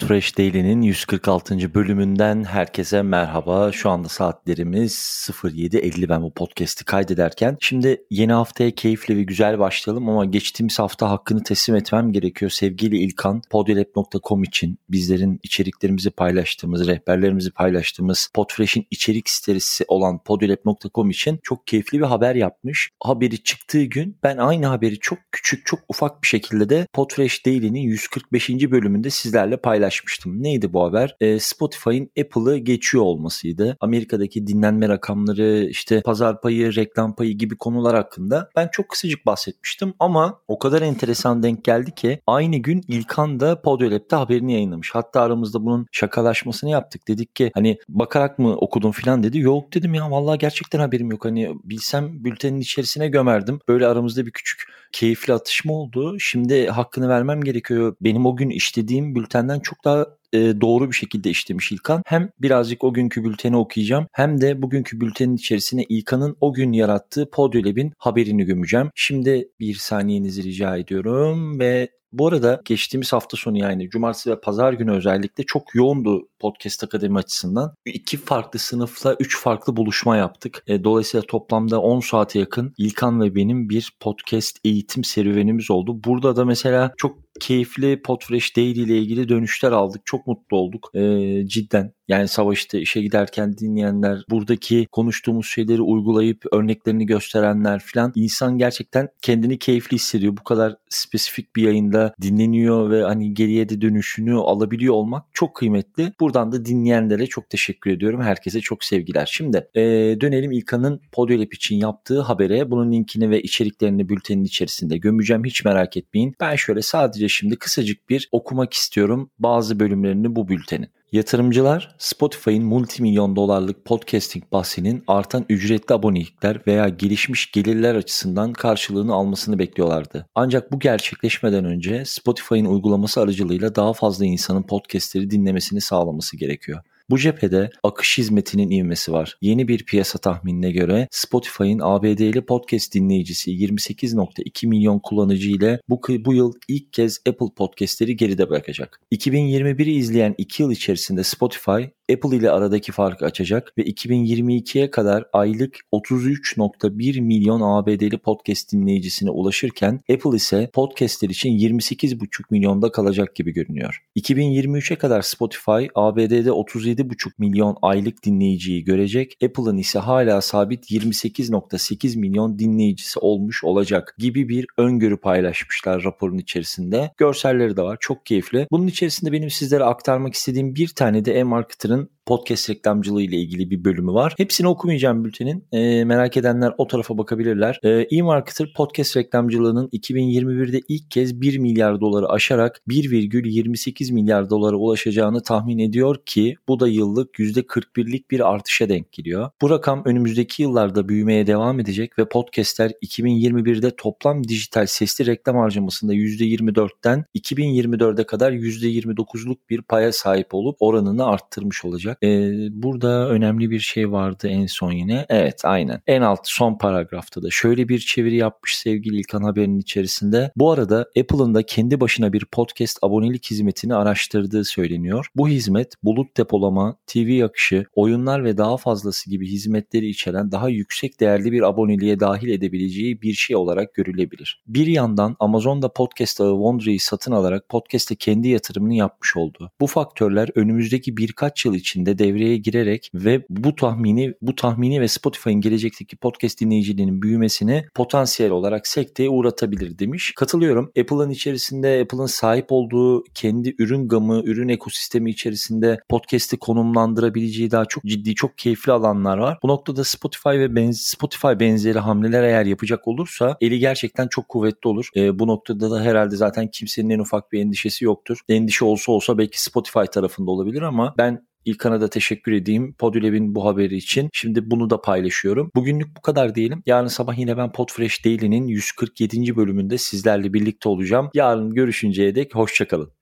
Podfresh Daily'nin 146. bölümünden herkese merhaba. Şu anda saatlerimiz 07.50 ben bu podcast'i kaydederken. Şimdi yeni haftaya keyifli ve güzel başlayalım ama geçtiğimiz hafta hakkını teslim etmem gerekiyor. Sevgili İlkan, podyolab.com için bizlerin içeriklerimizi paylaştığımız, rehberlerimizi paylaştığımız Podfresh'in içerik sitesi olan podyolab.com için çok keyifli bir haber yapmış. Haberi çıktığı gün ben aynı haberi çok küçük, çok ufak bir şekilde de Podfresh Daily'nin 145. bölümünde sizlerle paylaştım paylaşmıştım. Neydi bu haber? E, Spotify'ın Apple'ı geçiyor olmasıydı. Amerika'daki dinlenme rakamları, işte pazar payı, reklam payı gibi konular hakkında ben çok kısacık bahsetmiştim ama o kadar enteresan denk geldi ki aynı gün İlkan da Podyolab'da haberini yayınlamış. Hatta aramızda bunun şakalaşmasını yaptık. Dedik ki hani bakarak mı okudun filan dedi. Yok dedim ya vallahi gerçekten haberim yok. Hani bilsem bültenin içerisine gömerdim. Böyle aramızda bir küçük keyifli atışma oldu. Şimdi hakkını vermem gerekiyor. Benim o gün işlediğim bültenden çok daha e, doğru bir şekilde işlemiş İlkan. Hem birazcık o günkü bülteni okuyacağım hem de bugünkü bültenin içerisine İlkan'ın o gün yarattığı Podyolab'in haberini gömeceğim. Şimdi bir saniyenizi rica ediyorum ve bu arada geçtiğimiz hafta sonu yani cumartesi ve pazar günü özellikle çok yoğundu Podcast Akademi açısından. İki farklı sınıfla üç farklı buluşma yaptık. E, dolayısıyla toplamda 10 saate yakın İlkan ve benim bir podcast eğitim serüvenimiz oldu. Burada da mesela çok keyifli Podfresh Daily ile ilgili dönüşler aldık. Çok mutlu olduk. E, cidden yani savaşta işe giderken dinleyenler, buradaki konuştuğumuz şeyleri uygulayıp örneklerini gösterenler falan insan gerçekten kendini keyifli hissediyor. Bu kadar spesifik bir yayında dinleniyor ve hani geriye de dönüşünü alabiliyor olmak çok kıymetli. Buradan da dinleyenlere çok teşekkür ediyorum. Herkese çok sevgiler. Şimdi e, dönelim İlkan'ın Podyolab için yaptığı habere. Bunun linkini ve içeriklerini bültenin içerisinde gömeceğim. Hiç merak etmeyin. Ben şöyle sadece şimdi kısacık bir okumak istiyorum bazı bölümlerini bu bültenin. Yatırımcılar Spotify'ın multimilyon dolarlık podcasting bahsinin artan ücretli abonelikler veya gelişmiş gelirler açısından karşılığını almasını bekliyorlardı. Ancak bu gerçekleşmeden önce Spotify'ın uygulaması aracılığıyla daha fazla insanın podcastleri dinlemesini sağlaması gerekiyor. Bu cephede akış hizmetinin ivmesi var. Yeni bir piyasa tahminine göre Spotify'ın ABD'li podcast dinleyicisi 28.2 milyon kullanıcı ile bu, bu yıl ilk kez Apple podcastleri geride bırakacak. 2021'i izleyen 2 yıl içerisinde Spotify Apple ile aradaki farkı açacak ve 2022'ye kadar aylık 33.1 milyon ABD'li podcast dinleyicisine ulaşırken Apple ise podcastler için 28.5 milyonda kalacak gibi görünüyor. 2023'e kadar Spotify ABD'de 37.5 milyon aylık dinleyiciyi görecek, Apple'ın ise hala sabit 28.8 milyon dinleyicisi olmuş olacak gibi bir öngörü paylaşmışlar raporun içerisinde. Görselleri de var çok keyifli. Bunun içerisinde benim sizlere aktarmak istediğim bir tane de e-marketer'ın allem podcast reklamcılığı ile ilgili bir bölümü var. Hepsini okumayacağım bültenin. E, merak edenler o tarafa bakabilirler. E, e-marketer podcast reklamcılığının 2021'de ilk kez 1 milyar doları aşarak 1,28 milyar dolara ulaşacağını tahmin ediyor ki bu da yıllık %41'lik bir artışa denk geliyor. Bu rakam önümüzdeki yıllarda büyümeye devam edecek ve podcastler 2021'de toplam dijital sesli reklam harcamasında %24'ten 2024'e kadar %29'luk bir paya sahip olup oranını arttırmış olacak olacak. Ee, burada önemli bir şey vardı en son yine. Evet aynen. En alt son paragrafta da şöyle bir çeviri yapmış sevgili İlkan haberinin içerisinde. Bu arada Apple'ın da kendi başına bir podcast abonelik hizmetini araştırdığı söyleniyor. Bu hizmet bulut depolama, TV akışı, oyunlar ve daha fazlası gibi hizmetleri içeren daha yüksek değerli bir aboneliğe dahil edebileceği bir şey olarak görülebilir. Bir yandan Amazon'da podcast ağı Wondery'i satın alarak podcast'e kendi yatırımını yapmış oldu. Bu faktörler önümüzdeki birkaç yıl içinde devreye girerek ve bu tahmini bu tahmini ve Spotify'ın gelecekteki podcast dinleyiciliğinin büyümesini potansiyel olarak sekteye uğratabilir demiş. Katılıyorum. Apple'ın içerisinde Apple'ın sahip olduğu kendi ürün gamı, ürün ekosistemi içerisinde podcast'i konumlandırabileceği daha çok ciddi, çok keyifli alanlar var. Bu noktada Spotify ve benz Spotify benzeri hamleler eğer yapacak olursa eli gerçekten çok kuvvetli olur. E, bu noktada da herhalde zaten kimsenin en ufak bir endişesi yoktur. Endişe olsa olsa belki Spotify tarafında olabilir ama ben İlkan'a da teşekkür edeyim Podülev'in bu haberi için. Şimdi bunu da paylaşıyorum. Bugünlük bu kadar diyelim. Yarın sabah yine ben Podfresh Daily'nin 147. bölümünde sizlerle birlikte olacağım. Yarın görüşünceye dek hoşçakalın.